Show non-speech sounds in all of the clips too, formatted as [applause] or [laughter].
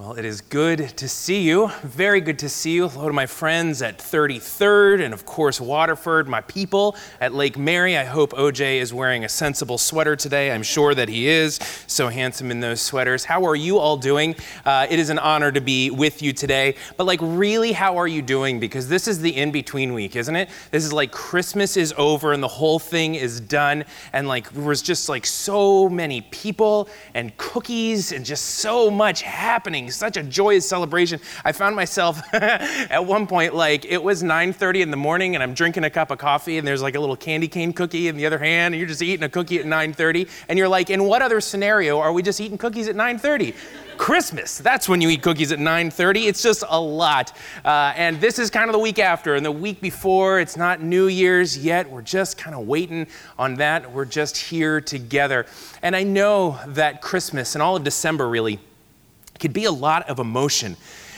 Well, it is good to see you. Very good to see you. Hello to my friends at 33rd and, of course, Waterford, my people at Lake Mary. I hope OJ is wearing a sensible sweater today. I'm sure that he is. So handsome in those sweaters. How are you all doing? Uh, it is an honor to be with you today. But, like, really, how are you doing? Because this is the in between week, isn't it? This is like Christmas is over and the whole thing is done. And, like, there was just like so many people and cookies and just so much happening such a joyous celebration. I found myself [laughs] at one point, like, it was 9.30 in the morning, and I'm drinking a cup of coffee, and there's like a little candy cane cookie in the other hand, and you're just eating a cookie at 9.30, and you're like, in what other scenario are we just eating cookies at 9.30? Christmas. That's when you eat cookies at 9:30. It's just a lot. Uh, and this is kind of the week after, and the week before. It's not New Year's yet. We're just kind of waiting on that. We're just here together. And I know that Christmas and all of December really could be a lot of emotion.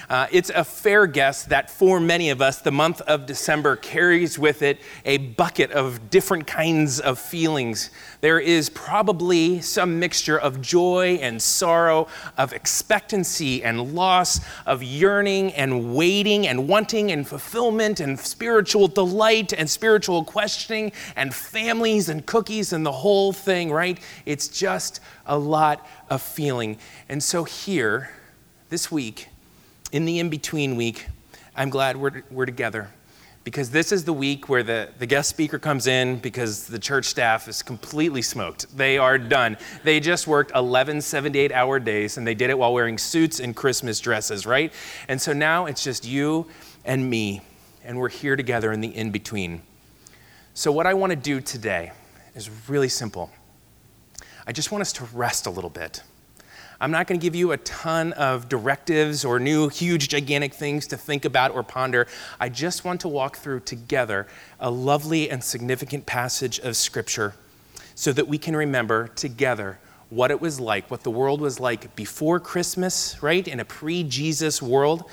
Uh, it's a fair guess that for many of us, the month of December carries with it a bucket of different kinds of feelings. There is probably some mixture of joy and sorrow, of expectancy and loss, of yearning and waiting and wanting and fulfillment and spiritual delight and spiritual questioning and families and cookies and the whole thing, right? It's just a lot of feeling. And so here, this week, in the in between week, I'm glad we're, we're together because this is the week where the, the guest speaker comes in because the church staff is completely smoked. They are done. They just worked 11 78 hour days and they did it while wearing suits and Christmas dresses, right? And so now it's just you and me, and we're here together in the in between. So, what I want to do today is really simple. I just want us to rest a little bit. I'm not going to give you a ton of directives or new, huge, gigantic things to think about or ponder. I just want to walk through together a lovely and significant passage of Scripture so that we can remember together what it was like, what the world was like before Christmas, right? In a pre Jesus world.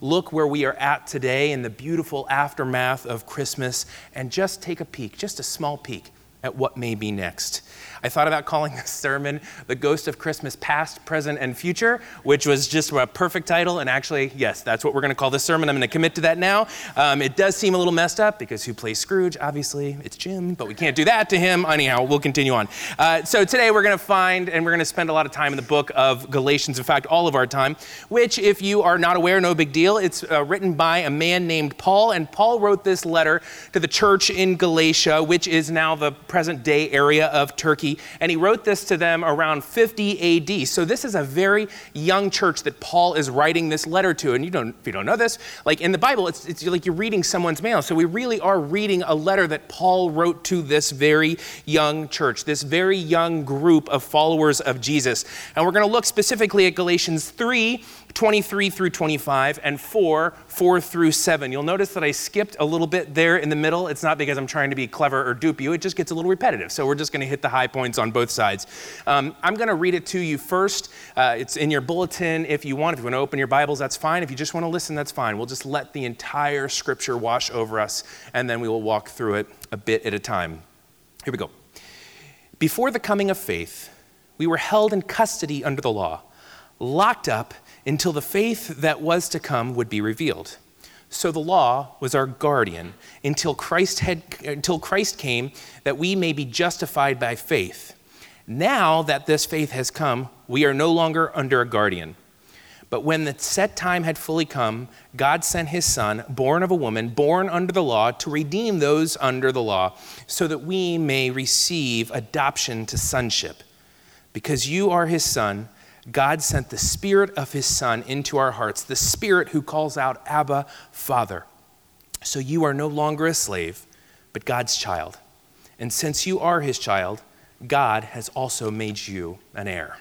Look where we are at today in the beautiful aftermath of Christmas and just take a peek, just a small peek at what may be next. I thought about calling this sermon The Ghost of Christmas Past, Present, and Future, which was just a perfect title. And actually, yes, that's what we're going to call this sermon. I'm going to commit to that now. Um, it does seem a little messed up because who plays Scrooge? Obviously, it's Jim, but we can't do that to him. Anyhow, we'll continue on. Uh, so today we're going to find and we're going to spend a lot of time in the book of Galatians, in fact, all of our time, which, if you are not aware, no big deal. It's uh, written by a man named Paul, and Paul wrote this letter to the church in Galatia, which is now the present day area of Turkey. And he wrote this to them around 50 AD. So this is a very young church that Paul is writing this letter to. And you don't, if you don't know this, like in the Bible, it's, it's like you're reading someone's mail. So we really are reading a letter that Paul wrote to this very young church, this very young group of followers of Jesus. And we're going to look specifically at Galatians 3 23 through 25, and 4, 4 through 7. You'll notice that I skipped a little bit there in the middle. It's not because I'm trying to be clever or dupe you, it just gets a little repetitive. So we're just going to hit the high points on both sides. Um, I'm going to read it to you first. Uh, it's in your bulletin if you want. If you want to open your Bibles, that's fine. If you just want to listen, that's fine. We'll just let the entire scripture wash over us, and then we will walk through it a bit at a time. Here we go. Before the coming of faith, we were held in custody under the law, locked up until the faith that was to come would be revealed. So the law was our guardian until Christ, had, until Christ came that we may be justified by faith. Now that this faith has come, we are no longer under a guardian. But when the set time had fully come, God sent his Son, born of a woman, born under the law, to redeem those under the law, so that we may receive adoption to sonship. Because you are his Son, God sent the Spirit of His Son into our hearts, the Spirit who calls out, Abba, Father. So you are no longer a slave, but God's child. And since you are His child, God has also made you an heir.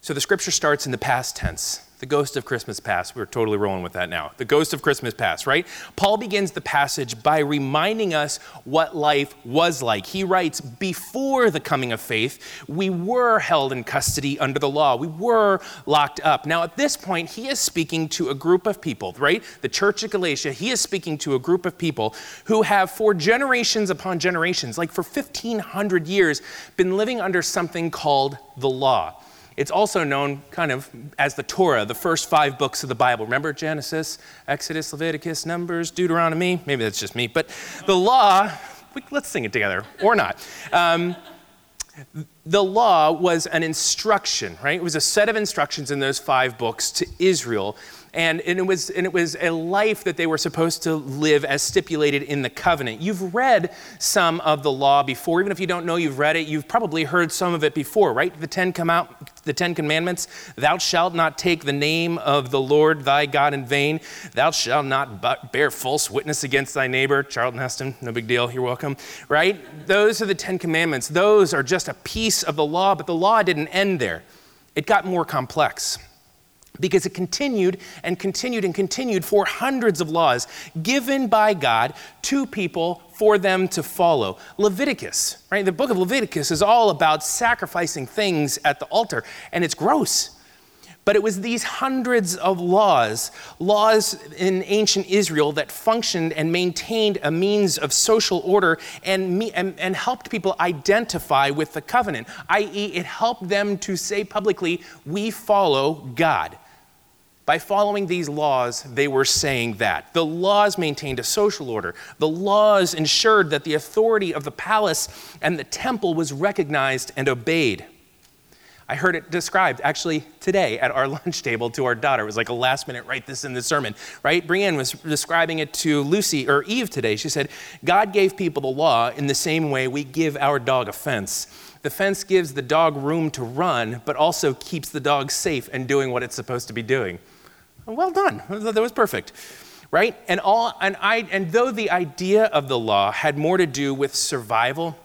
So the scripture starts in the past tense. The ghost of Christmas past. We're totally rolling with that now. The ghost of Christmas past, right? Paul begins the passage by reminding us what life was like. He writes, Before the coming of faith, we were held in custody under the law, we were locked up. Now, at this point, he is speaking to a group of people, right? The church of Galatia, he is speaking to a group of people who have, for generations upon generations, like for 1,500 years, been living under something called the law. It's also known kind of as the Torah, the first five books of the Bible. Remember Genesis, Exodus, Leviticus, Numbers, Deuteronomy? Maybe that's just me. But the law, let's sing it together, or not. Um, the law was an instruction, right? It was a set of instructions in those five books to Israel and, and, it was, and it was a life that they were supposed to live as stipulated in the covenant. You've read some of the law before, even if you don't know you've read it, you've probably heard some of it before, right? The Ten come out, the Ten Commandments. Thou shalt not take the name of the Lord thy God in vain. Thou shalt not bear false witness against thy neighbor. Charlton Heston, no big deal. You're welcome. Right? Those are the Ten Commandments. Those are just a piece of the law, but the law didn't end there. It got more complex because it continued and continued and continued for hundreds of laws given by God to people for them to follow. Leviticus, right? The book of Leviticus is all about sacrificing things at the altar, and it's gross. But it was these hundreds of laws, laws in ancient Israel that functioned and maintained a means of social order and, and, and helped people identify with the covenant, i.e., it helped them to say publicly, We follow God. By following these laws, they were saying that. The laws maintained a social order. The laws ensured that the authority of the palace and the temple was recognized and obeyed. I heard it described actually today at our [laughs] lunch table to our daughter. It was like a last minute write this in the sermon, right? Brienne was describing it to Lucy or Eve today. She said, God gave people the law in the same way we give our dog a fence. The fence gives the dog room to run, but also keeps the dog safe and doing what it's supposed to be doing. Well done. That was perfect. Right? And all and I and though the idea of the law had more to do with survival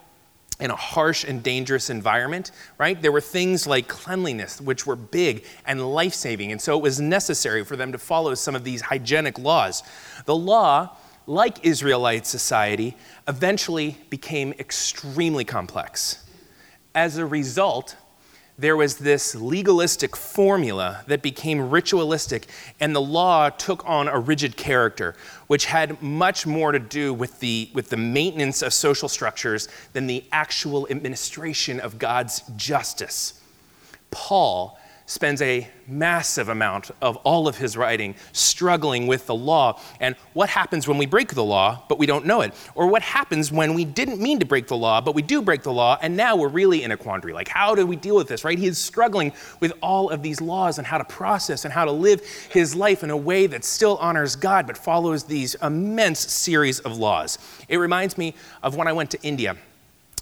in a harsh and dangerous environment, right? There were things like cleanliness, which were big and life saving. And so it was necessary for them to follow some of these hygienic laws. The law, like Israelite society, eventually became extremely complex. As a result, there was this legalistic formula that became ritualistic, and the law took on a rigid character, which had much more to do with the, with the maintenance of social structures than the actual administration of God's justice. Paul spends a massive amount of all of his writing struggling with the law and what happens when we break the law but we don't know it or what happens when we didn't mean to break the law but we do break the law and now we're really in a quandary. Like how do we deal with this right? He is struggling with all of these laws and how to process and how to live his life in a way that still honors god but follows these immense series of laws. It reminds me of when i went to india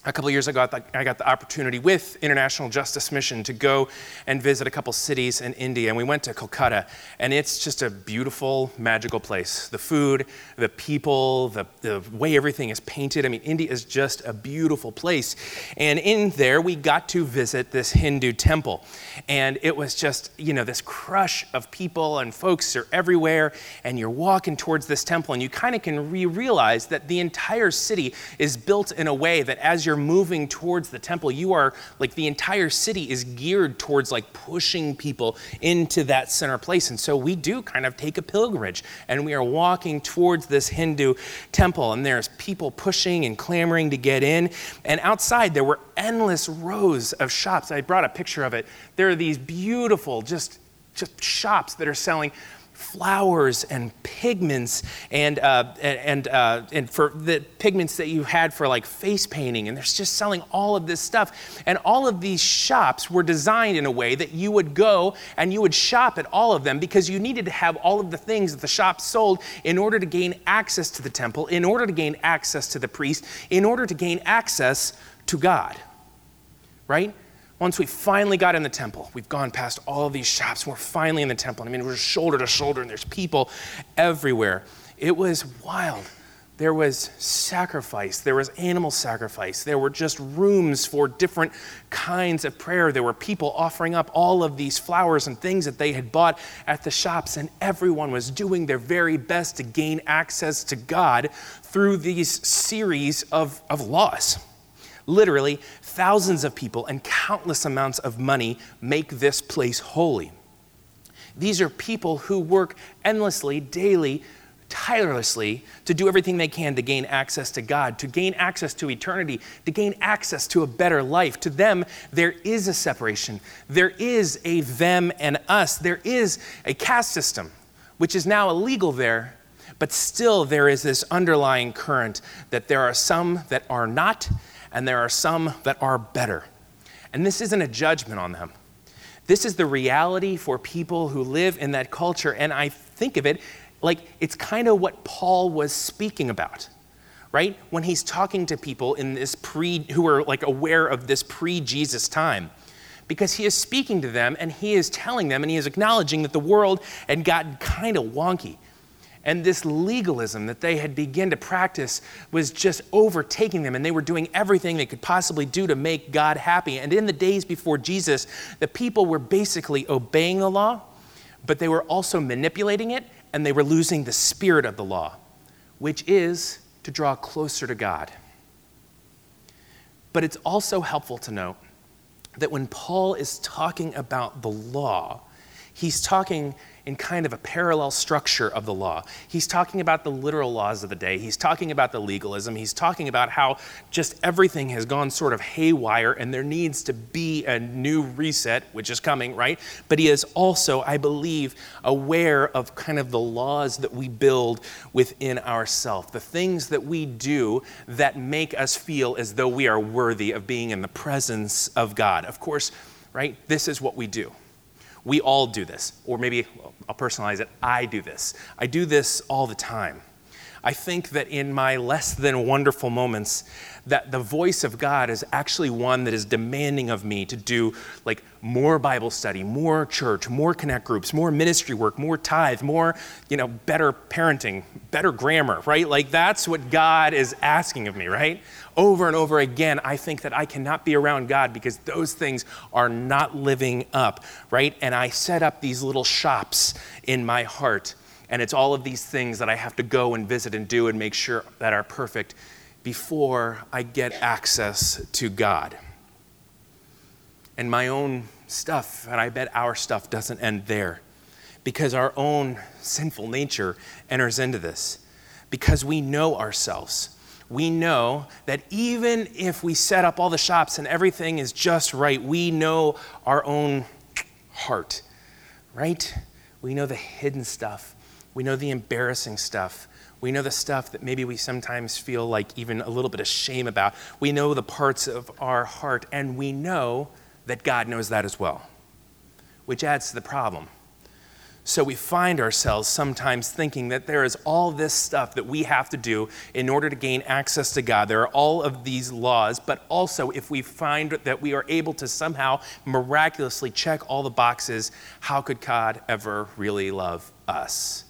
a couple years ago, I got the opportunity with International Justice Mission to go and visit a couple cities in India. And we went to Kolkata, and it's just a beautiful, magical place. The food, the people, the, the way everything is painted. I mean, India is just a beautiful place. And in there, we got to visit this Hindu temple. And it was just, you know, this crush of people, and folks are everywhere. And you're walking towards this temple, and you kind of can re realize that the entire city is built in a way that as you're moving towards the temple, you are like the entire city is geared towards like pushing people into that center place. And so we do kind of take a pilgrimage and we are walking towards this Hindu temple, and there's people pushing and clamoring to get in. And outside, there were endless rows of shops. I brought a picture of it. There are these beautiful, just just shops that are selling flowers and pigments and, uh, and, uh, and for the pigments that you had for like face painting. And they're just selling all of this stuff. And all of these shops were designed in a way that you would go and you would shop at all of them because you needed to have all of the things that the shop sold in order to gain access to the temple, in order to gain access to the priest, in order to gain access to God. Right? Once we finally got in the temple, we've gone past all of these shops, we're finally in the temple. I mean, we're shoulder to shoulder, and there's people everywhere. It was wild. There was sacrifice, there was animal sacrifice, there were just rooms for different kinds of prayer. There were people offering up all of these flowers and things that they had bought at the shops, and everyone was doing their very best to gain access to God through these series of, of laws. Literally, thousands of people and countless amounts of money make this place holy. These are people who work endlessly, daily, tirelessly to do everything they can to gain access to God, to gain access to eternity, to gain access to a better life. To them, there is a separation. There is a them and us. There is a caste system, which is now illegal there, but still there is this underlying current that there are some that are not, and there are some that are better. And this isn't a judgment on them. This is the reality for people who live in that culture. And I think of it like it's kind of what Paul was speaking about, right? When he's talking to people in this pre who are like aware of this pre-Jesus time. Because he is speaking to them and he is telling them and he is acknowledging that the world had gotten kind of wonky. And this legalism that they had begun to practice was just overtaking them, and they were doing everything they could possibly do to make God happy. And in the days before Jesus, the people were basically obeying the law, but they were also manipulating it and they were losing the spirit of the law, which is to draw closer to God. But it's also helpful to note that when Paul is talking about the law, he's talking in kind of a parallel structure of the law. He's talking about the literal laws of the day. He's talking about the legalism. He's talking about how just everything has gone sort of haywire and there needs to be a new reset, which is coming, right? But he is also, I believe, aware of kind of the laws that we build within ourselves, the things that we do that make us feel as though we are worthy of being in the presence of God. Of course, right? This is what we do. We all do this. Or maybe I'll personalize it. I do this. I do this all the time. I think that in my less than wonderful moments, that the voice of God is actually one that is demanding of me to do like more Bible study, more church, more connect groups, more ministry work, more tithe, more, you know, better parenting, better grammar, right? Like that's what God is asking of me, right? Over and over again, I think that I cannot be around God because those things are not living up, right? And I set up these little shops in my heart and it's all of these things that I have to go and visit and do and make sure that are perfect before I get access to God. And my own stuff, and I bet our stuff doesn't end there because our own sinful nature enters into this. Because we know ourselves. We know that even if we set up all the shops and everything is just right, we know our own heart, right? We know the hidden stuff we know the embarrassing stuff. We know the stuff that maybe we sometimes feel like even a little bit of shame about. We know the parts of our heart, and we know that God knows that as well, which adds to the problem. So we find ourselves sometimes thinking that there is all this stuff that we have to do in order to gain access to God. There are all of these laws, but also if we find that we are able to somehow miraculously check all the boxes, how could God ever really love us?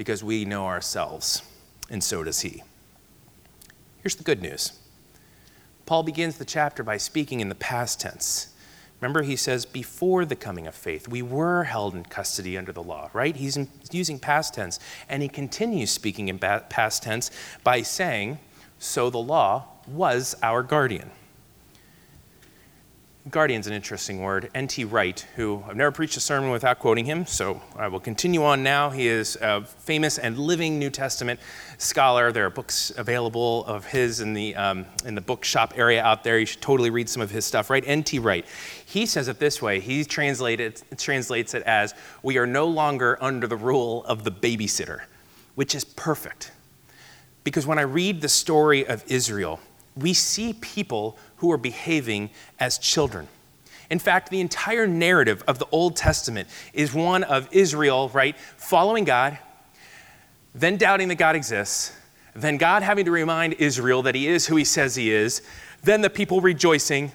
because we know ourselves, and so does he. Here's the good news Paul begins the chapter by speaking in the past tense. Remember, he says, before the coming of faith, we were held in custody under the law, right? He's using past tense. And he continues speaking in past tense by saying, so the law was our guardian. Guardian's an interesting word. N.T. Wright, who I've never preached a sermon without quoting him, so I will continue on now. He is a famous and living New Testament scholar. There are books available of his in the, um, in the bookshop area out there. You should totally read some of his stuff, right? N.T. Wright. He says it this way he translated, translates it as, We are no longer under the rule of the babysitter, which is perfect. Because when I read the story of Israel, we see people who are behaving as children. In fact, the entire narrative of the Old Testament is one of Israel, right, following God, then doubting that God exists, then God having to remind Israel that he is who he says he is, then the people rejoicing,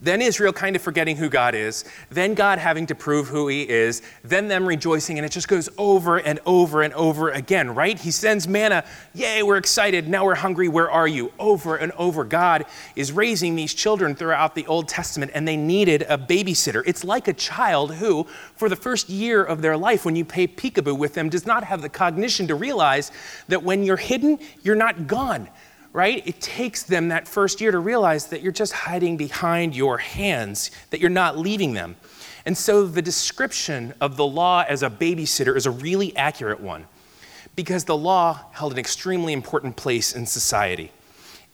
then Israel kind of forgetting who God is, then God having to prove who he is, then them rejoicing, and it just goes over and over and over again, right? He sends manna, yay, we're excited, now we're hungry, where are you? Over and over. God is raising these children throughout the Old Testament, and they needed a babysitter. It's like a child who, for the first year of their life, when you play peekaboo with them, does not have the cognition to realize that when you're hidden, you're not gone right? It takes them that first year to realize that you're just hiding behind your hands, that you're not leaving them. And so the description of the law as a babysitter is a really accurate one because the law held an extremely important place in society.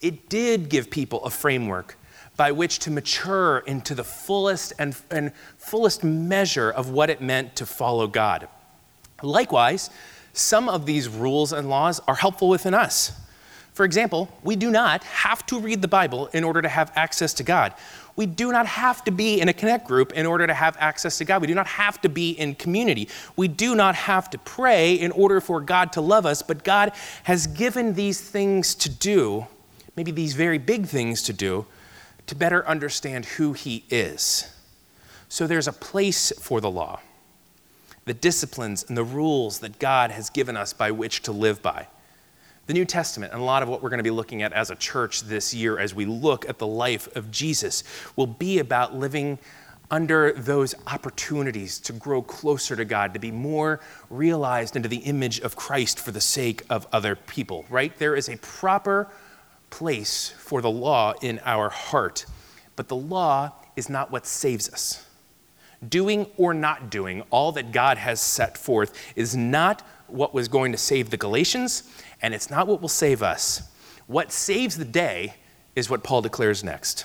It did give people a framework by which to mature into the fullest and, and fullest measure of what it meant to follow God. Likewise, some of these rules and laws are helpful within us. For example, we do not have to read the Bible in order to have access to God. We do not have to be in a connect group in order to have access to God. We do not have to be in community. We do not have to pray in order for God to love us, but God has given these things to do, maybe these very big things to do, to better understand who He is. So there's a place for the law, the disciplines and the rules that God has given us by which to live by. The New Testament, and a lot of what we're going to be looking at as a church this year as we look at the life of Jesus, will be about living under those opportunities to grow closer to God, to be more realized into the image of Christ for the sake of other people, right? There is a proper place for the law in our heart, but the law is not what saves us. Doing or not doing all that God has set forth is not what was going to save the Galatians, and it's not what will save us. What saves the day is what Paul declares next.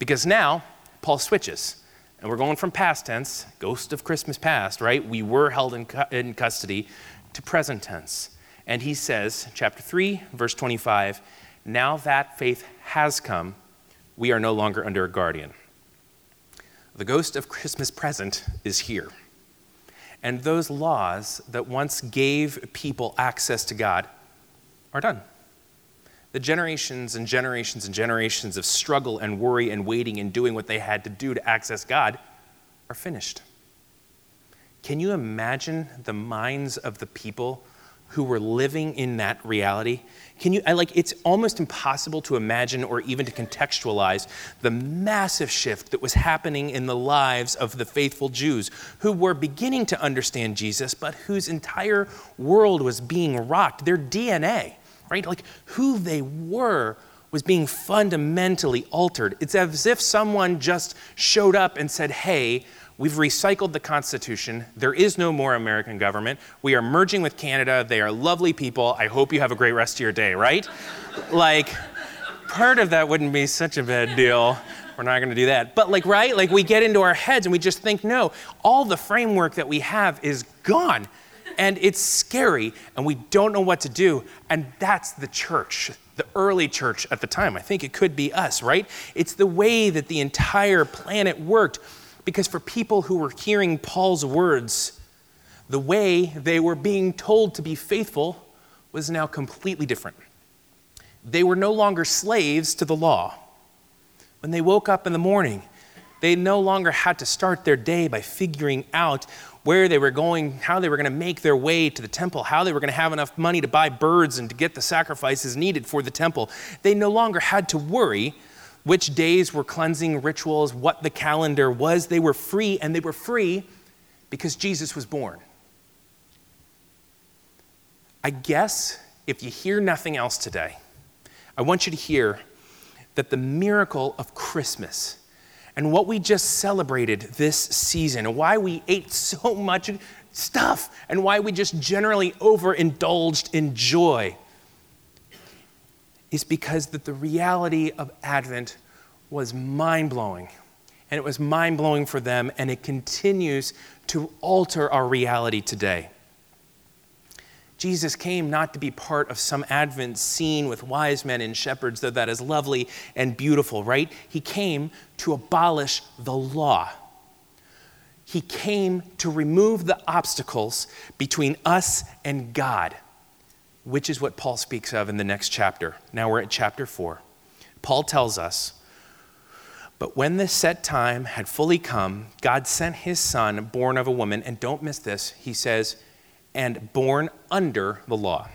Because now, Paul switches. And we're going from past tense, ghost of Christmas past, right? We were held in, cu- in custody, to present tense. And he says, chapter 3, verse 25, now that faith has come, we are no longer under a guardian. The ghost of Christmas present is here. And those laws that once gave people access to God are done. The generations and generations and generations of struggle and worry and waiting and doing what they had to do to access God are finished. Can you imagine the minds of the people who were living in that reality? Can you, I like, it's almost impossible to imagine or even to contextualize the massive shift that was happening in the lives of the faithful Jews who were beginning to understand Jesus, but whose entire world was being rocked, their DNA right? Like who they were was being fundamentally altered. It's as if someone just showed up and said, hey, we've recycled the Constitution. There is no more American government. We are merging with Canada. They are lovely people. I hope you have a great rest of your day, right? [laughs] like, part of that wouldn't be such a bad deal. We're not going to do that. But, like, right? Like, we get into our heads and we just think, no, all the framework that we have is gone and it's scary, and we don't know what to do. And that's the church, the early church at the time. I think it could be us, right? It's the way that the entire planet worked. Because for people who were hearing Paul's words, the way they were being told to be faithful was now completely different. They were no longer slaves to the law. When they woke up in the morning, they no longer had to start their day by figuring out where they were going, how they were going to make their way to the temple, how they were going to have enough money to buy birds and to get the sacrifices needed for the temple. They no longer had to worry which days were cleansing rituals, what the calendar was. They were free, and they were free because Jesus was born. I guess if you hear nothing else today, I want you to hear that the miracle of Christmas and what we just celebrated this season, and why we ate so much stuff, and why we just generally overindulged in joy, is because that the reality of Advent was mind blowing. And it was mind blowing for them, and it continues to alter our reality today. Jesus came not to be part of some Advent scene with wise men and shepherds, though that is lovely and beautiful, right? He came to abolish the law. He came to remove the obstacles between us and God, which is what Paul speaks of in the next chapter. Now we're at chapter 4. Paul tells us, But when the set time had fully come, God sent his son, born of a woman, and don't miss this, he says, and born under the law.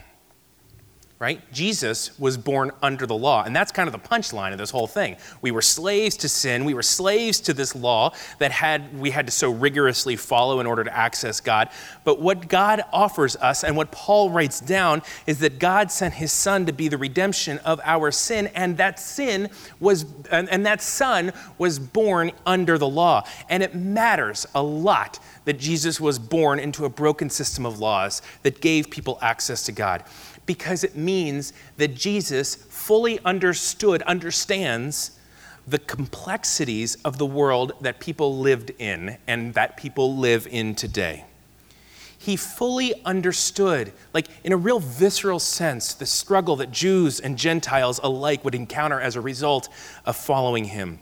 Right? Jesus was born under the law. And that's kind of the punchline of this whole thing. We were slaves to sin. We were slaves to this law that had, we had to so rigorously follow in order to access God. But what God offers us and what Paul writes down is that God sent his son to be the redemption of our sin. And that sin was, and, and that son was born under the law. And it matters a lot that Jesus was born into a broken system of laws that gave people access to God? Because it means that Jesus fully understood, understands the complexities of the world that people lived in and that people live in today. He fully understood, like in a real visceral sense, the struggle that Jews and Gentiles alike would encounter as a result of following him.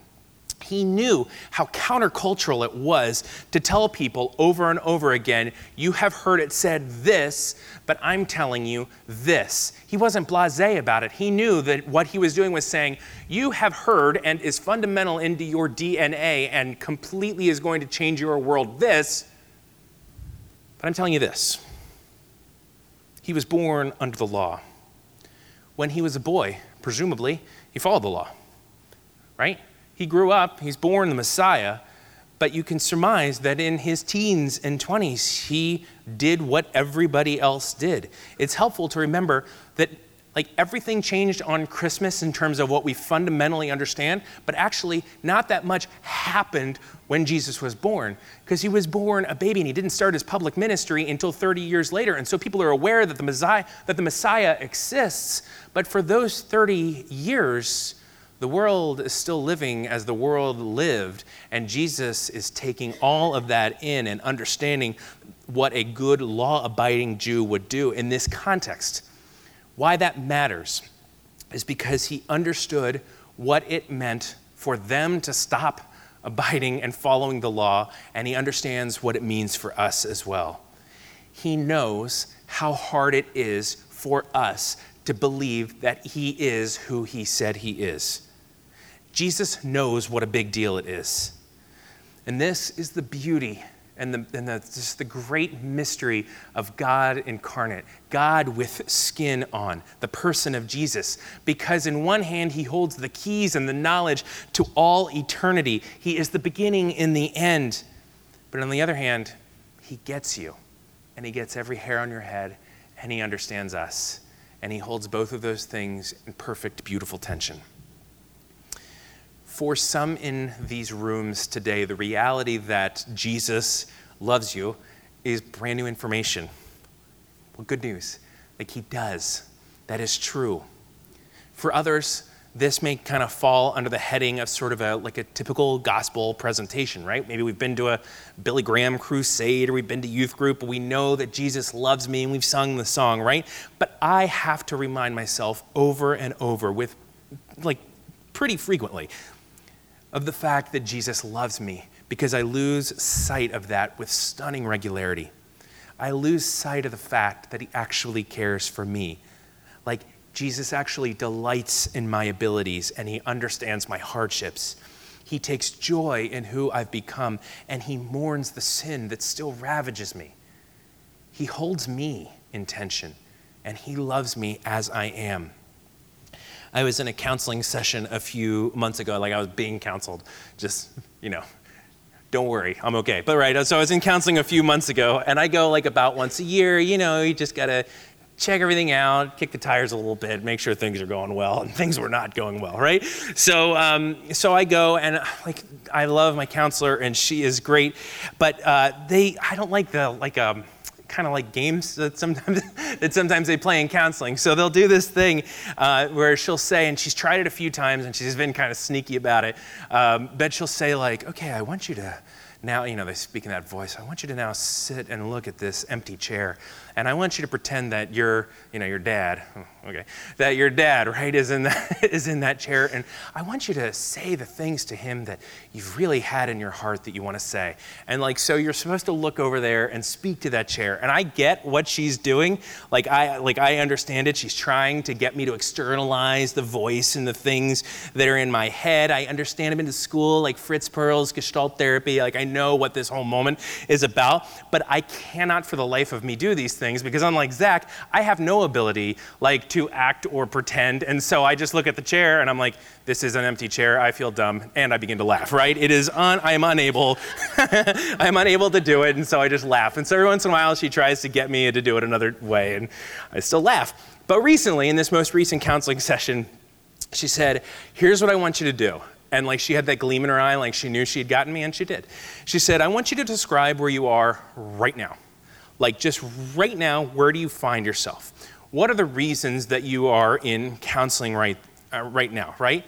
He knew how countercultural it was to tell people over and over again, You have heard it said this, but I'm telling you this. He wasn't blase about it. He knew that what he was doing was saying, You have heard and is fundamental into your DNA and completely is going to change your world this, but I'm telling you this. He was born under the law. When he was a boy, presumably, he followed the law, right? He grew up, he's born the Messiah, but you can surmise that in his teens and 20s, he did what everybody else did. It's helpful to remember that like everything changed on Christmas in terms of what we fundamentally understand, but actually not that much happened when Jesus was born because he was born a baby and he didn't start his public ministry until 30 years later. And so people are aware that the Messiah that the Messiah exists, but for those 30 years the world is still living as the world lived, and Jesus is taking all of that in and understanding what a good law abiding Jew would do in this context. Why that matters is because he understood what it meant for them to stop abiding and following the law, and he understands what it means for us as well. He knows how hard it is for us to believe that he is who he said he is. Jesus knows what a big deal it is. And this is the beauty and, the, and the, just the great mystery of God incarnate, God with skin on, the person of Jesus. Because in one hand, he holds the keys and the knowledge to all eternity, he is the beginning and the end. But on the other hand, he gets you, and he gets every hair on your head, and he understands us. And he holds both of those things in perfect, beautiful tension for some in these rooms today, the reality that Jesus loves you is brand new information. Well, good news. Like he does. That is true. For others, this may kind of fall under the heading of sort of a like a typical gospel presentation, right? Maybe we've been to a Billy Graham crusade or we've been to youth group, we know that Jesus loves me and we've sung the song, right? But I have to remind myself over and over with like pretty frequently of the fact that Jesus loves me because I lose sight of that with stunning regularity. I lose sight of the fact that he actually cares for me. Like, Jesus actually delights in my abilities and he understands my hardships. He takes joy in who I've become and he mourns the sin that still ravages me. He holds me in tension and he loves me as I am. I was in a counseling session a few months ago, like I was being counseled. Just, you know, don't worry, I'm okay. But right, so I was in counseling a few months ago, and I go like about once a year. You know, you just gotta check everything out, kick the tires a little bit, make sure things are going well, and things were not going well, right? So, um, so I go and like I love my counselor, and she is great, but uh, they I don't like the like um kind of like games that sometimes [laughs] that sometimes they play in counseling. So they'll do this thing uh, where she'll say, and she's tried it a few times, and she's been kind of sneaky about it. Um, but she'll say like, "Okay, I want you to." Now, you know, they speak in that voice. I want you to now sit and look at this empty chair and I want you to pretend that your, you know, your dad, okay, that your dad, right, is in that, [laughs] is in that chair, and I want you to say the things to him that you've really had in your heart that you want to say. And like, so you're supposed to look over there and speak to that chair. And I get what she's doing. Like I, like I understand it. She's trying to get me to externalize the voice and the things that are in my head. I understand. I've been to school, like Fritz Perls, Gestalt therapy. Like I know what this whole moment is about, but I cannot for the life of me do these things things because unlike Zach, I have no ability like to act or pretend. And so I just look at the chair and I'm like, this is an empty chair. I feel dumb. And I begin to laugh, right? It is un, I am unable, [laughs] I am unable to do it. And so I just laugh. And so every once in a while she tries to get me to do it another way and I still laugh. But recently, in this most recent counseling [laughs] session, she said, here's what I want you to do. And like she had that gleam in her eye, like she knew she had gotten me, and she did. She said, I want you to describe where you are right now. Like just right now, where do you find yourself? What are the reasons that you are in counseling right, uh, right now, right?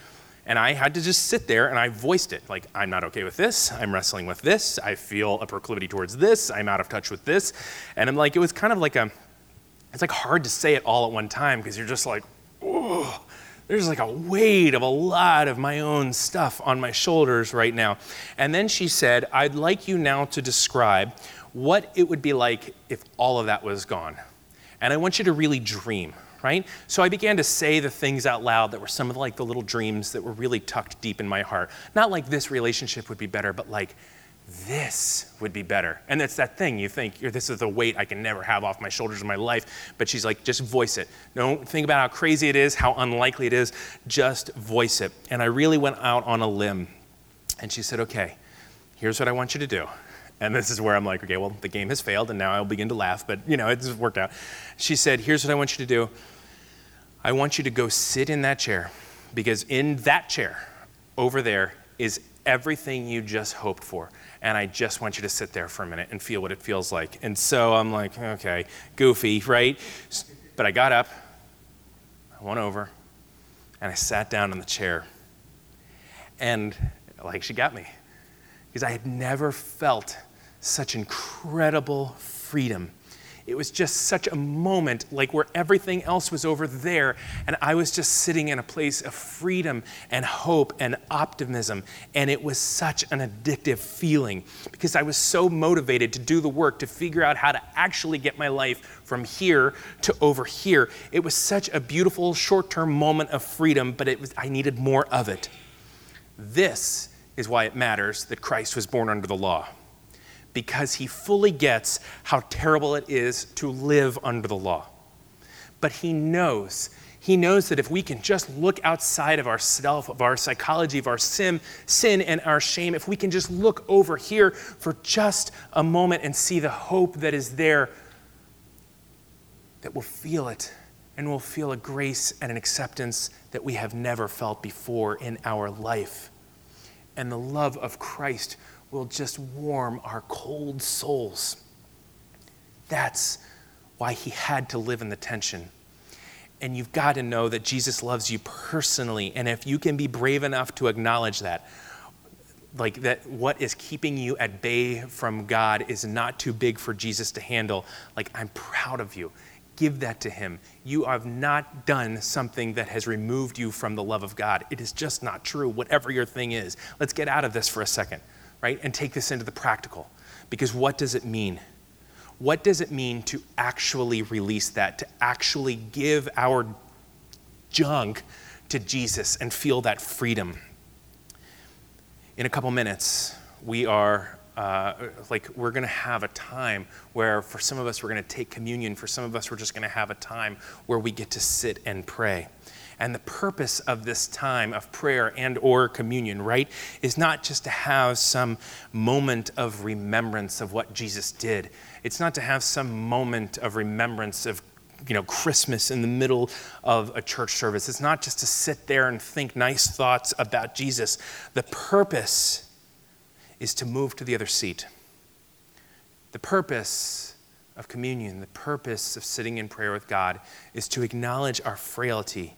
And I had to just sit there and I voiced it. Like, I'm not okay with this. I'm wrestling with this. I feel a proclivity towards this. I'm out of touch with this. And I'm like, it was kind of like a, it's like hard to say it all at one time because you're just like, there's like a weight of a lot of my own stuff on my shoulders right now. And then she said, I'd like you now to describe what it would be like if all of that was gone. And I want you to really dream, right? So I began to say the things out loud that were some of like the little dreams that were really tucked deep in my heart. Not like this relationship would be better, but like this would be better. And it's that thing you think, this is the weight I can never have off my shoulders in my life. But she's like, just voice it. Don't think about how crazy it is, how unlikely it is. Just voice it. And I really went out on a limb. And she said, okay, here's what I want you to do. And this is where I'm like, okay, well, the game has failed, and now I'll begin to laugh, but you know, it's worked out. She said, here's what I want you to do. I want you to go sit in that chair, because in that chair over there is everything you just hoped for. And I just want you to sit there for a minute and feel what it feels like. And so I'm like, okay, goofy, right? But I got up, I went over, and I sat down in the chair. And like she got me, because I had never felt such incredible freedom. It was just such a moment, like where everything else was over there, and I was just sitting in a place of freedom and hope and optimism. And it was such an addictive feeling because I was so motivated to do the work to figure out how to actually get my life from here to over here. It was such a beautiful short term moment of freedom, but it was, I needed more of it. This is why it matters that Christ was born under the law because he fully gets how terrible it is to live under the law. But he knows, he knows that if we can just look outside of ourself, of our psychology, of our sin, sin and our shame, if we can just look over here for just a moment and see the hope that is there, that we'll feel it and we'll feel a grace and an acceptance that we have never felt before in our life. And the love of Christ will just warm our cold souls. That's why he had to live in the tension. And you've got to know that Jesus loves you personally. And if you can be brave enough to acknowledge that, like that what is keeping you at bay from God is not too big for Jesus to handle, like I'm proud of you. Give that to him. You have not done something that has removed you from the love of God. It is just not true, whatever your thing is. Let's get out of this for a second right? And take this into the practical. Because what does it mean? What does it mean to actually release that, to actually give our junk to Jesus and feel that freedom? In a couple minutes, we are uh, like we're going to have a time where for some of us we're going to take communion for some of us we're just going to have a time where we get to sit and pray and the purpose of this time of prayer and or communion, right, is not just to have some moment of remembrance of what Jesus did. It's not to have some moment of remembrance of you know Christmas in the middle of a church service. It's not just to sit there and think nice thoughts about Jesus. The purpose is to move to the other seat. The purpose of communion, the purpose of sitting in prayer with God is to acknowledge our frailty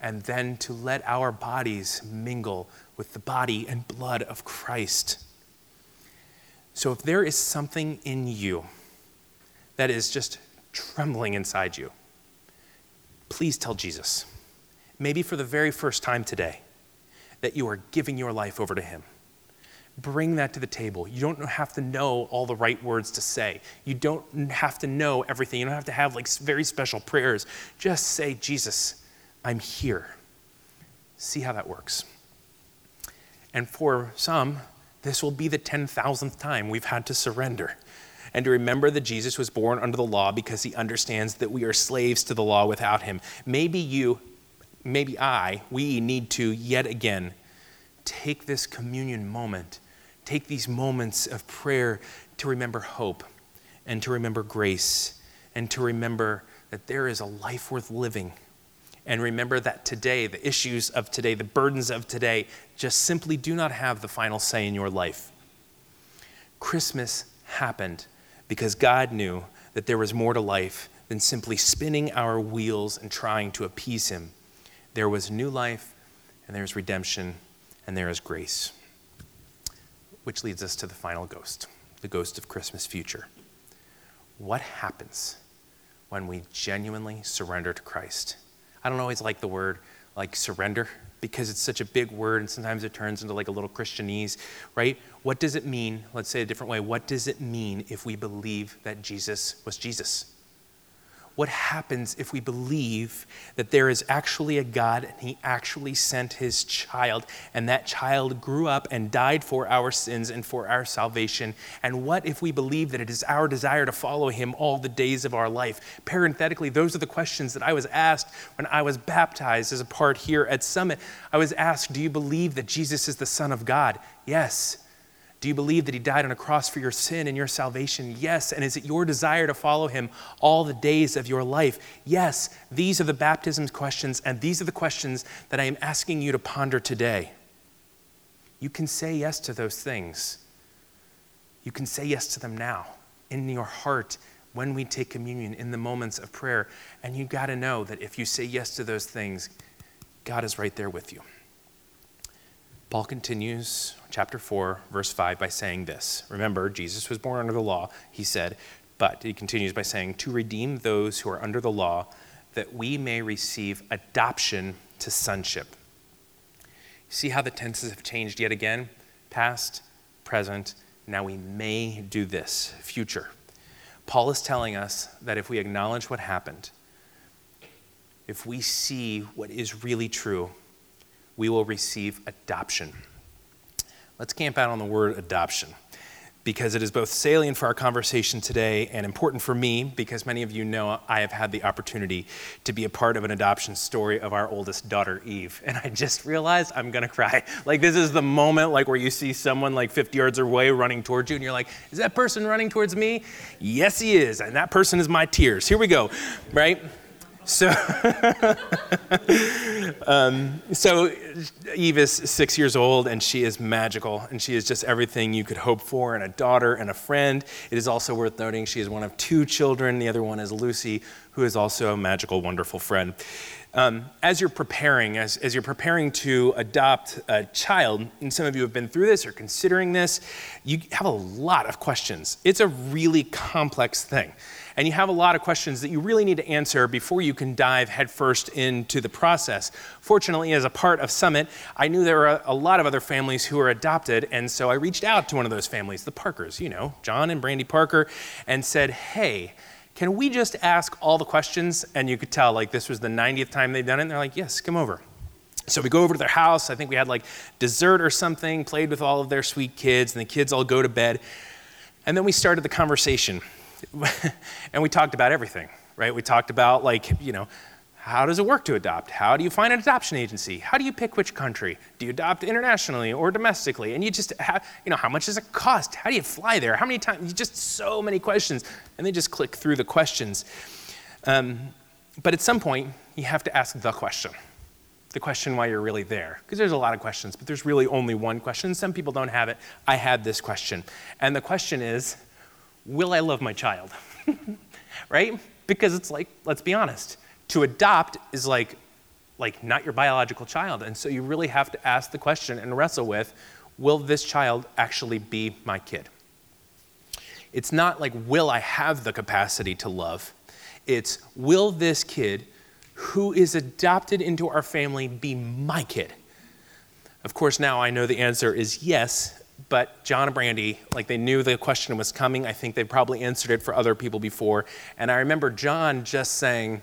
and then to let our bodies mingle with the body and blood of Christ. So if there is something in you that is just trembling inside you, please tell Jesus, maybe for the very first time today, that you are giving your life over to Him. Bring that to the table. You don't have to know all the right words to say. You don't have to know everything. You don't have to have like very special prayers. Just say, Jesus, I'm here. See how that works. And for some, this will be the 10,000th time we've had to surrender and to remember that Jesus was born under the law because he understands that we are slaves to the law without him. Maybe you, maybe I, we need to yet again take this communion moment, take these moments of prayer to remember hope and to remember grace and to remember that there is a life worth living And remember that today, the issues of today, the burdens of today, just simply do not have the final say in your life. Christmas happened because God knew that there was more to life than simply spinning our wheels and trying to appease Him. There was new life, and there's redemption, and there is grace. Which leads us to the final ghost, the ghost of Christmas future. What happens when we genuinely surrender to Christ? I don't always like the word like surrender because it's such a big word and sometimes it turns into like a little Christianese, right? What does it mean? Let's say a different way. What does it mean if we believe that Jesus was Jesus? What happens if we believe that there is actually a God and He actually sent His child, and that child grew up and died for our sins and for our salvation? And what if we believe that it is our desire to follow Him all the days of our life? Parenthetically, those are the questions that I was asked when I was baptized as a part here at Summit. I was asked, Do you believe that Jesus is the Son of God? Yes. Do you believe that he died on a cross for your sin and your salvation? Yes. And is it your desire to follow him all the days of your life? Yes. These are the baptism questions, and these are the questions that I am asking you to ponder today. You can say yes to those things. You can say yes to them now in your heart when we take communion in the moments of prayer. And you got to know that if you say yes to those things, God is right there with you. Paul continues, chapter 4, verse 5, by saying this. Remember, Jesus was born under the law, he said, but he continues by saying, to redeem those who are under the law, that we may receive adoption to sonship. See how the tenses have changed yet again? Past, present, now we may do this, future. Paul is telling us that if we acknowledge what happened, if we see what is really true, we will receive adoption. Let's camp out on the word adoption because it is both salient for our conversation today and important for me because many of you know I have had the opportunity to be a part of an adoption story of our oldest daughter Eve and I just realized I'm going to cry. Like this is the moment like where you see someone like 50 yards away running towards you and you're like, "Is that person running towards me?" Yes, he is. And that person is my tears. Here we go. Right? So, [laughs] um, so Eve is six years old and she is magical and she is just everything you could hope for and a daughter and a friend. It is also worth noting she is one of two children. The other one is Lucy, who is also a magical, wonderful friend. Um, as you're preparing, as, as you're preparing to adopt a child, and some of you have been through this or considering this, you have a lot of questions. It's a really complex thing and you have a lot of questions that you really need to answer before you can dive headfirst into the process. Fortunately, as a part of Summit, I knew there were a lot of other families who were adopted, and so I reached out to one of those families, the Parkers, you know, John and Brandy Parker, and said, hey, can we just ask all the questions? And you could tell, like, this was the 90th time they've done it, and they're like, yes, come over. So we go over to their house. I think we had like dessert or something, played with all of their sweet kids, and the kids all go to bed. And then we started the conversation. [laughs] and we talked about everything, right? We talked about, like, you know, how does it work to adopt? How do you find an adoption agency? How do you pick which country? Do you adopt internationally or domestically? And you just have, you know, how much does it cost? How do you fly there? How many times? Just so many questions. And they just click through the questions. Um, but at some point, you have to ask the question the question why you're really there. Because there's a lot of questions, but there's really only one question. Some people don't have it. I had this question. And the question is will I love my child? [laughs] right? Because it's like, let's be honest, to adopt is like, like not your biological child. And so you really have to ask the question and wrestle with, will this child actually be my kid? It's not like, will I have the capacity to love? It's, will this kid who is adopted into our family be my kid? Of course, now I know the answer is yes, but John and Brandy, like they knew the question was coming. I think they probably answered it for other people before. And I remember John just saying,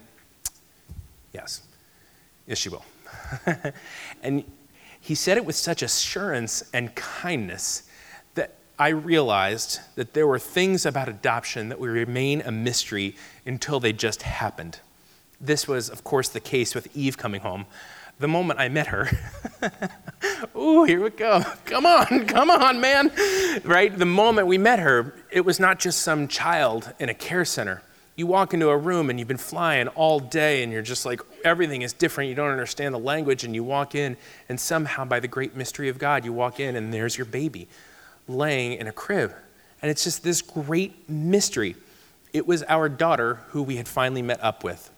Yes, yes, she will. [laughs] and he said it with such assurance and kindness that I realized that there were things about adoption that would remain a mystery until they just happened. This was, of course, the case with Eve coming home the moment I met her, [laughs] ooh, here we go. Come on, [laughs] come on, man. Right? The moment we met her, it was not just some child in a care center. You walk into a room and you've been flying all day and you're just like, everything is different. You don't understand the language. And you walk in, and somehow, by the great mystery of God, you walk in and there's your baby laying in a crib. And it's just this great mystery. It was our daughter who we had finally met up with.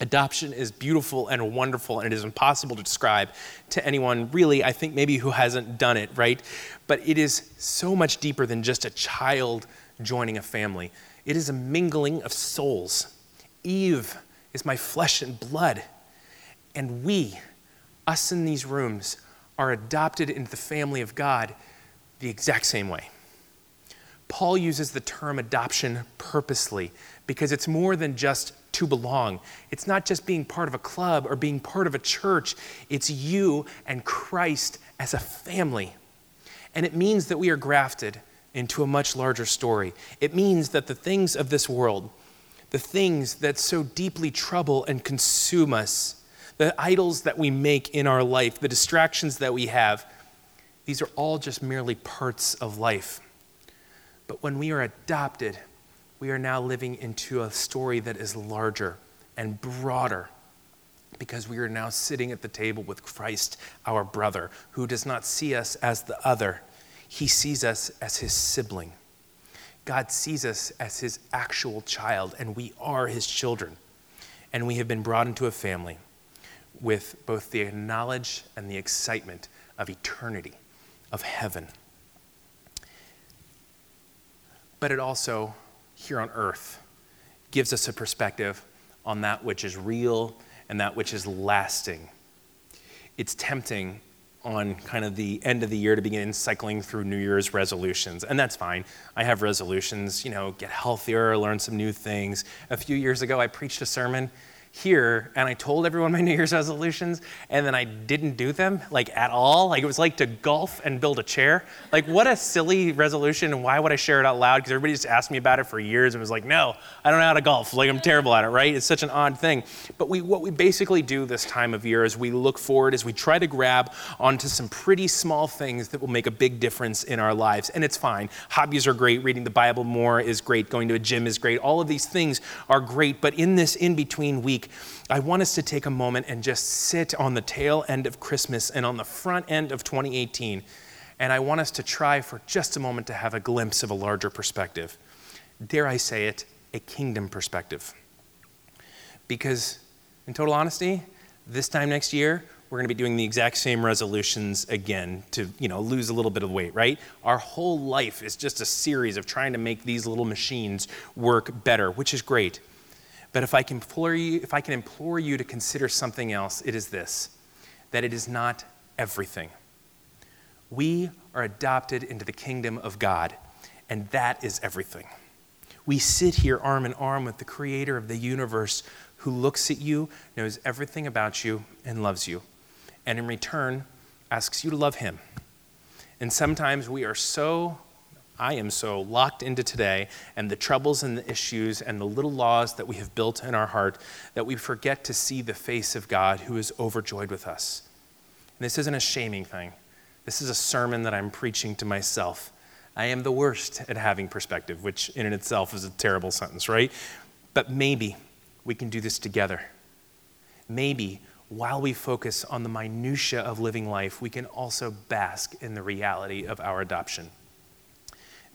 Adoption is beautiful and wonderful, and it is impossible to describe to anyone, really, I think maybe who hasn't done it, right? But it is so much deeper than just a child joining a family. It is a mingling of souls. Eve is my flesh and blood. And we, us in these rooms, are adopted into the family of God the exact same way. Paul uses the term adoption purposely because it's more than just to belong. It's not just being part of a club or being part of a church, it's you and Christ as a family. And it means that we are grafted into a much larger story. It means that the things of this world, the things that so deeply trouble and consume us, the idols that we make in our life, the distractions that we have, these are all just merely parts of life. But when we are adopted, we are now living into a story that is larger and broader because we are now sitting at the table with Christ, our brother, who does not see us as the other, he sees us as his sibling. God sees us as his actual child, and we are his children. And we have been brought into a family with both the knowledge and the excitement of eternity, of heaven. But it also, here on earth, gives us a perspective on that which is real and that which is lasting. It's tempting on kind of the end of the year to begin cycling through New Year's resolutions. And that's fine. I have resolutions, you know, get healthier, learn some new things. A few years ago, I preached a sermon here and I told everyone my [laughs] New Year's resolutions and then I didn't do them like at all. Like it was like to golf and build a chair. Like what a silly resolution and why would I share it out loud? Because everybody just asked me about it for years and was like, no, I don't know how to golf. Like I'm terrible at it, right? It's such an odd thing. But we, what we basically do this time of year is we look forward, is we try to grab onto some pretty small things that will make a big difference in our lives. And it's fine. Hobbies are great. Reading the Bible more is great. Going to a gym is great. All of these things are great. But in this in between I want us to take a moment and just sit on the tail end of Christmas and on the front end of 2018. And I want us to try for just a moment to have a glimpse of a larger perspective. Dare I say it, a kingdom perspective. Because, in total honesty, this time next year, we're going to be doing the exact same resolutions again to you know lose a little bit of weight right our whole life is just a series of trying to make these little machines work better which is great but if I can implore you, if I can implore you to consider something else, it is this that it is not everything. We are adopted into the kingdom of God, and that is everything. We sit here arm in arm with the creator of the universe who looks at you, knows everything about you, and loves you. And in return, asks you to love him. And sometimes we are so I am so locked into today and the troubles and the issues and the little laws that we have built in our heart that we forget to see the face of God who is overjoyed with us. And this isn't a shaming thing, this is a sermon that I'm preaching to myself. I am the worst at having perspective, which in and itself is a terrible sentence, right? But maybe we can do this together. Maybe while we focus on the minutiia of living life, we can also bask in the reality of our adoption.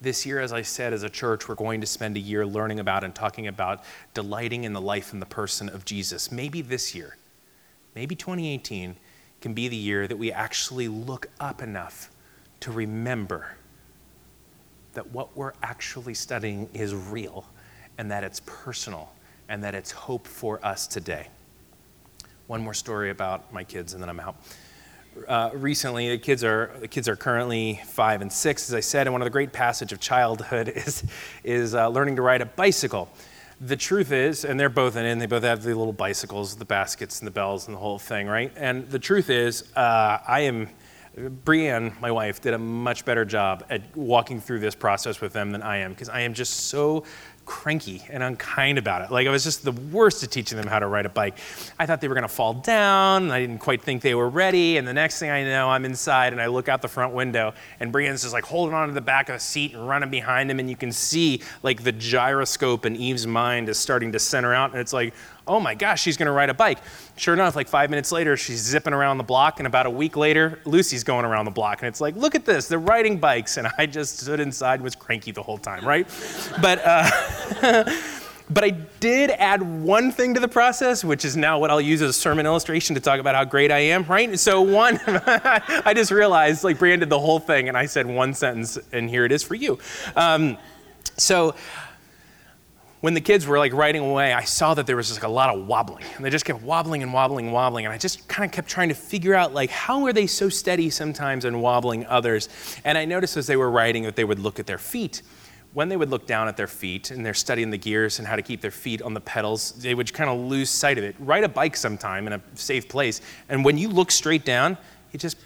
This year, as I said, as a church, we're going to spend a year learning about and talking about delighting in the life and the person of Jesus. Maybe this year, maybe 2018, can be the year that we actually look up enough to remember that what we're actually studying is real and that it's personal and that it's hope for us today. One more story about my kids, and then I'm out uh, recently. The kids are the kids are currently five and six, as I said, and one of the great passage of childhood [laughs] is is uh, learning to ride a bicycle. The truth is, and they're both in, they both have the little bicycles, the baskets and the bells and the whole thing, right? And the truth is, uh, I am. Brienne, my wife, did a much better job at walking through this process with them than I am because I am just so cranky and unkind about it. Like I was just the worst at teaching them how to ride a bike. I thought they were going to fall down. And I didn't quite think they were ready. And the next thing I know, I'm inside and I look out the front window and Brienne's just like holding on to the back of the seat and running behind him. And you can see like the gyroscope in Eve's mind is starting to center out. And it's like, oh my gosh, she's going to ride a bike. Sure enough, like five minutes later, she's zipping around the block. And about a week later, Lucy's going around the block. And it's like, look at this, they're riding bikes. And [laughs] I just stood inside was cranky the whole time, right? but, uh, [laughs] but I did add one thing to the process, which is now what I'll use as a sermon illustration to talk about how great I am, right? So, one, [laughs] I just realized, like, Brienne did the whole thing, and I said one sentence, and here it is for you. Um, so, when the kids were like riding away, I saw that there was just like a lot of wobbling. And they just kept wobbling and wobbling and wobbling. And I just kind of kept trying to figure out like how are they so steady sometimes and wobbling others. And I noticed as they were riding that they would look at their feet. When they would look down at their feet and they're studying the gears and how to keep their feet on the pedals, they would kind of lose sight of it. Ride a bike sometime in a safe place. And when you look straight down, you just,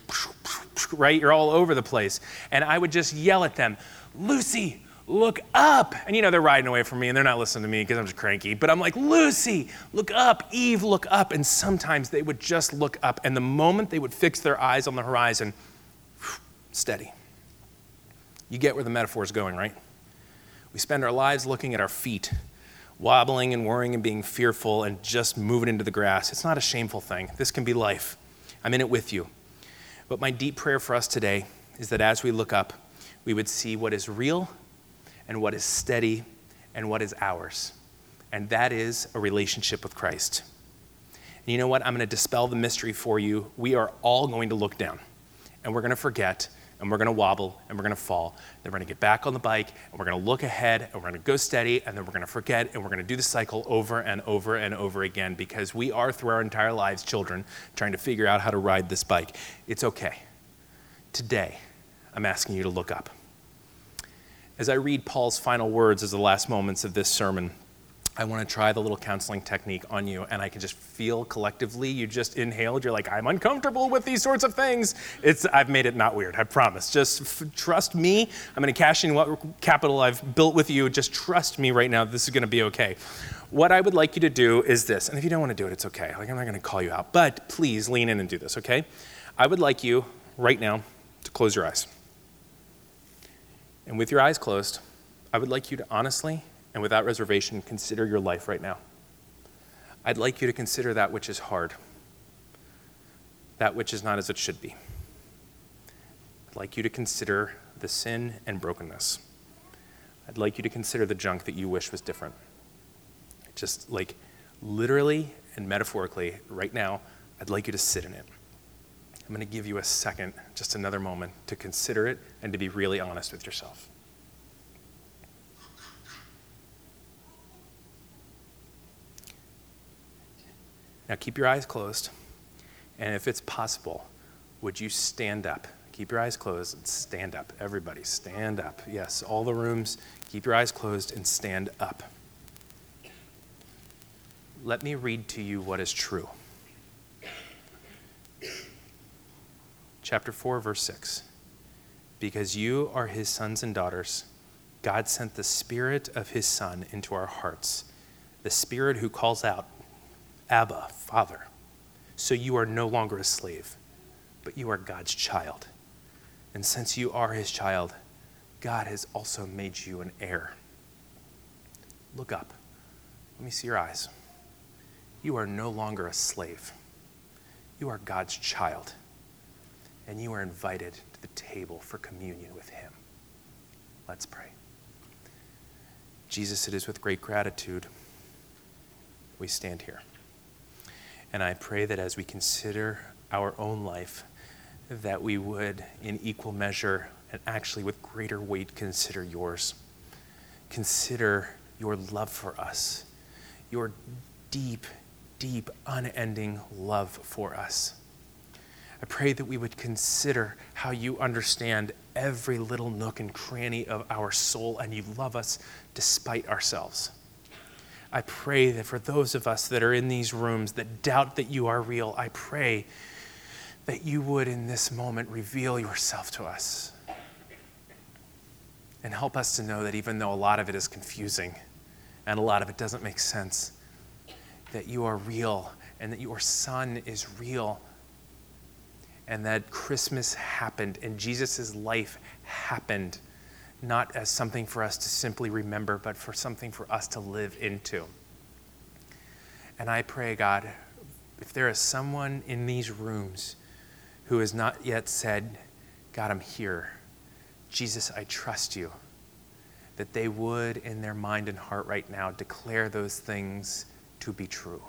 right, you're all over the place. And I would just yell at them, Lucy, look up. And you know, they're riding away from me and they're not listening to me because I'm just cranky. But I'm like, Lucy, look up. Eve, look up. And sometimes they would just look up. And the moment they would fix their eyes on the horizon, [sighs] steady. You get where the metaphor is going, right? We spend our lives looking at our feet, wobbling and worrying and being fearful and just moving into the grass. It's not a shameful thing. This can be life. I'm in it with you. But my deep prayer for us today is that as we look up, we would see what is real and what is steady and what is ours. And that is a relationship with Christ. And you know what? I'm going to dispel the mystery for you. We are all going to look down and we're going to forget and we're going to wobble and we're going to fall. Then we're going to get back on the bike and we're going to look ahead and we're going to go steady and then we're going to forget and we're going to do the cycle over and over and over again because we are through our entire lives children trying to figure out how to ride this bike. It's okay. Today, I'm asking you to look up. As I read Paul's final words as the last moments of this sermon, I want to try the little counseling technique on you, and I can just feel collectively you just inhaled. You're like, I'm uncomfortable with these sorts of things. It's, I've made it not weird, I promise. Just f- trust me. I'm going to cash in what capital I've built with you. Just trust me right now. This is going to be okay. What I would like you to do is this, and if you don't want to do it, it's okay. Like, I'm not going to call you out, but please lean in and do this, okay? I would like you right now to close your eyes. And with your eyes closed, I would like you to honestly and without reservation consider your life right now. I'd like you to consider that which is hard, that which is not as it should be. I'd like you to consider the sin and brokenness. I'd like you to consider the junk that you wish was different. Just like literally and metaphorically, right now, I'd like you to sit in it. I'm going to give you a second, just another moment, to consider it and to be really honest with yourself. Now keep your eyes closed. And if it's possible, would you stand up? Keep your eyes closed and stand up. Everybody, stand up. Yes, all the rooms, keep your eyes closed and stand up. Let me read to you what is true. Chapter 4, verse 6. Because you are his sons and daughters, God sent the Spirit of his Son into our hearts, the Spirit who calls out, Abba, Father. So you are no longer a slave, but you are God's child. And since you are his child, God has also made you an heir. Look up. Let me see your eyes. You are no longer a slave. You are God's child and you are invited to the table for communion with Him. Let's pray. Jesus, it is with great gratitude we stand here. And I pray that as we consider our own life, that we would, in equal measure and actually with greater weight, consider yours. Consider your love for us, your deep, deep, unending love for us. I pray that we would consider how you understand every little nook and cranny of our soul and you love us despite ourselves. I pray that for those of us that are in these rooms that doubt that you are real, I pray that you would in this moment reveal yourself to us and help us to know that even though a lot of it is confusing and a lot of it doesn't make sense, that you are real and that your son is real and that Christmas happened and Jesus' life happened not as something for us to simply remember, but for something for us to live into. And I pray, God, if there is someone in these rooms who has not yet said, God, I'm here, Jesus, I trust you, that they would, in their mind and heart right now, declare those things to be true.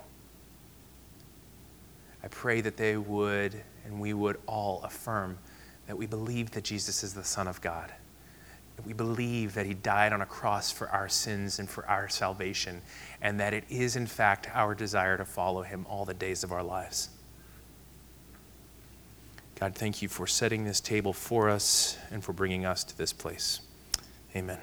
I pray that they would, and we would all affirm that we believe that Jesus is the Son of God. That we believe that He died on a cross for our sins and for our salvation, and that it is, in fact, our desire to follow Him all the days of our lives. God, thank you for setting this table for us and for bringing us to this place. Amen.